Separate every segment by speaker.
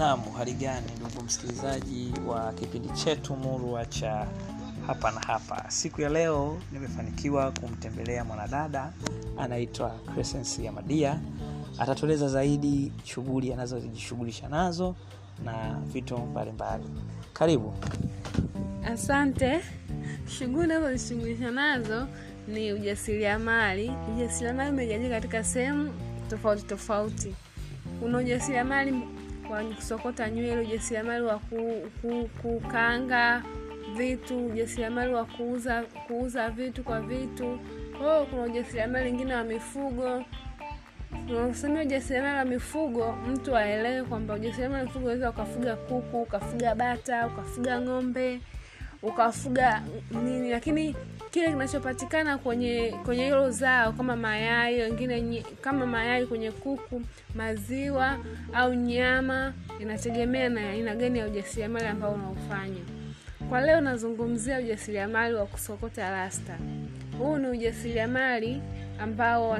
Speaker 1: Naam, hali gani ndugu msikilizaji wa kipindi chetu murwa cha hapa na hapa. Siku ya leo nimefanikiwa kumtembelea mwanadada anaitwa Crescence ya Madia. Atatueleza zaidi shughuli anazojishughulisha nazo na vitu mbalimbali. Karibu.
Speaker 2: Asante. Shughuli nazojishughulisha nazo ni ujasiriamali. Ujasiriamali umegawanyika katika sehemu tofauti tofauti. Kuna ujasiriamali kusokota nywele, ujasiriamali wa ku, ku, kukaanga vitu, ujasiriamali wa kuuza kuuza vitu kwa vitu. Hiyo kuna ujasiriamali wengine wa mifugo. nasemia ujasiriamali wa mifugo, mtu aelewe kwamba ujasiriamali wa mifugo unaweza ukafuga kuku, ukafuga bata, ukafuga ng'ombe, ukafuga nini, lakini kile kinachopatikana kwenye kwenye hilo zao kama mayai wengine kama mayai kwenye kuku, maziwa au nyama, inategemea na aina gani ya ujasiriamali ambao unaofanya. Kwa leo nazungumzia ujasiriamali wa kusokota rasta. Huu ni ujasiriamali ambao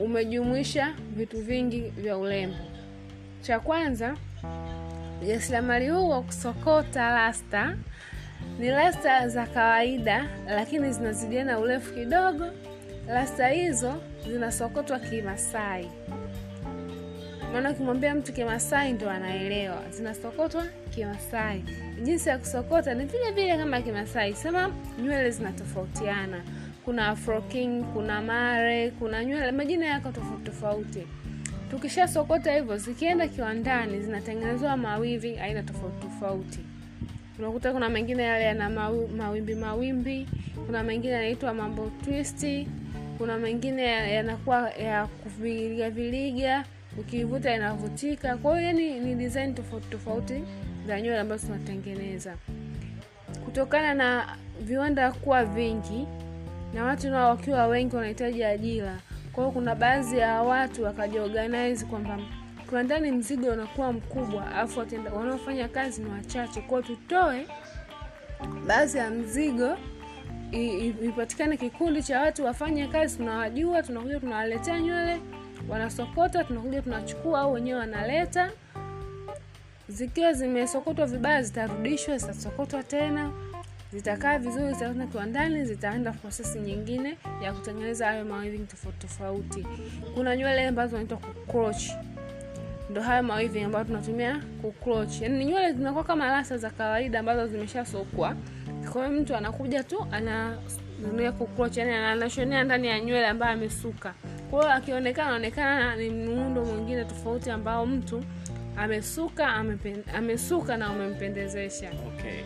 Speaker 2: umejumuisha vitu vingi vya urembo. Cha kwanza, ujasiriamali huu wa kusokota rasta ni rasta za kawaida, lakini zinazidiana urefu kidogo. Rasta hizo zinasokotwa kimasai, maana ukimwambia mtu kimasai ndo anaelewa. Zinasokotwa kimasai. Jinsi ya kusokota ni vile vile kama kimasai, sema nywele zinatofautiana. Kuna afro kuna mare, kuna nywele, majina yako tofauti tofauti. Tukishasokota hivyo, zikienda kiwandani zinatengenezwa mawivi aina tofauti tofauti unakuta kuna mengine yale yana mawimbi mawimbi, kuna mengine yanaitwa mambo twist, kuna mengine yanakuwa ya kuviliga viliga, ukivuta inavutika. Kwa hiyo yani ni design tofauti tofauti za nywele ambazo tunatengeneza kutokana na viwanda kuwa vingi na watu nao wakiwa wengi wanahitaji ajira. Kwa hiyo kuna baadhi ya watu wakajiorganize kwamba kiwandani mzigo unakuwa mkubwa, alafu wanaofanya kazi ni wachache, kwao tutoe baadhi ya mzigo ipatikane kikundi cha watu wafanye kazi, tunawajua, tunakuja tunawaletea nywele, wanasokota, tunakuja tunachukua, au wenyewe wanaleta. Zikiwa zimesokotwa vibaya, zitarudishwa, zitasokotwa tena, zitakaa vizuri, zitaenda kiwandani, zitaenda prosesi nyingine ya kutengeneza hayo mawiving tofauti tofauti. Kuna nywele ambazo zinaitwa kucroch ndo hayo mawiving ambayo tunatumia kucroch. yani ni nywele zinakuwa kama rasa za kawaida ambazo zimeshasokwa. Kwa mtu anakuja tu ana anatumia kucroch, yani anashonea ndani ya nywele ambayo amesuka. Kwa hiyo akionekana anaonekana ni muundo mwingine tofauti ambao mtu amesuka amepen, amesuka na umempendezesha.
Speaker 1: Okay.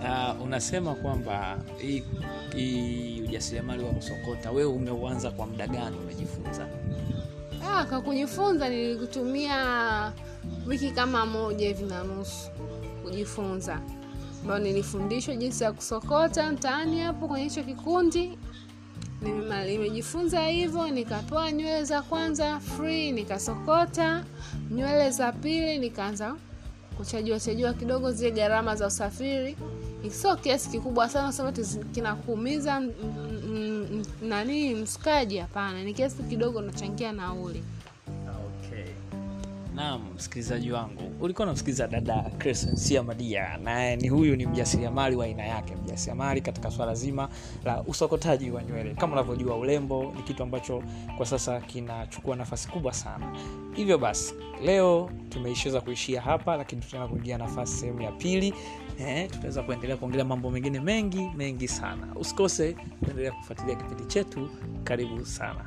Speaker 1: Uh, unasema kwamba hii ujasiriamali wa kusokota wewe umeuanza kwa muda gani umejifunza?
Speaker 2: Kwa kujifunza nilikutumia wiki kama moja hivi na nusu kujifunza, ambayo nilifundishwa jinsi ya kusokota mtaani hapo kwenye hicho kikundi. Nimejifunza hivyo, nikapewa nywele za kwanza free, nikasokota. Nywele za pili, nikaanza kuchajua chajua kidogo zile gharama za usafiri, sio kiasi kikubwa sana sema ati kinakuumiza m- m- m- nani msukaji. Hapana, ni kiasi kidogo unachangia nauli.
Speaker 1: Okay. Naam, msikilizaji wangu, ulikuwa unamsikiliza dada crescensia Madia, naye ni huyu ni mjasiriamali wa aina yake, mjasiriamali katika swala zima la usokotaji wa nywele. Kama unavyojua, urembo ni kitu ambacho kwa sasa kinachukua nafasi kubwa sana. Hivyo basi, leo tumeishaweza kuishia hapa, lakini tutaenda kuingia nafasi sehemu ya pili. Eh, tutaweza kuendelea kuongelea mambo mengine mengi mengi sana. Usikose kuendelea kufuatilia kipindi chetu. Karibu sana.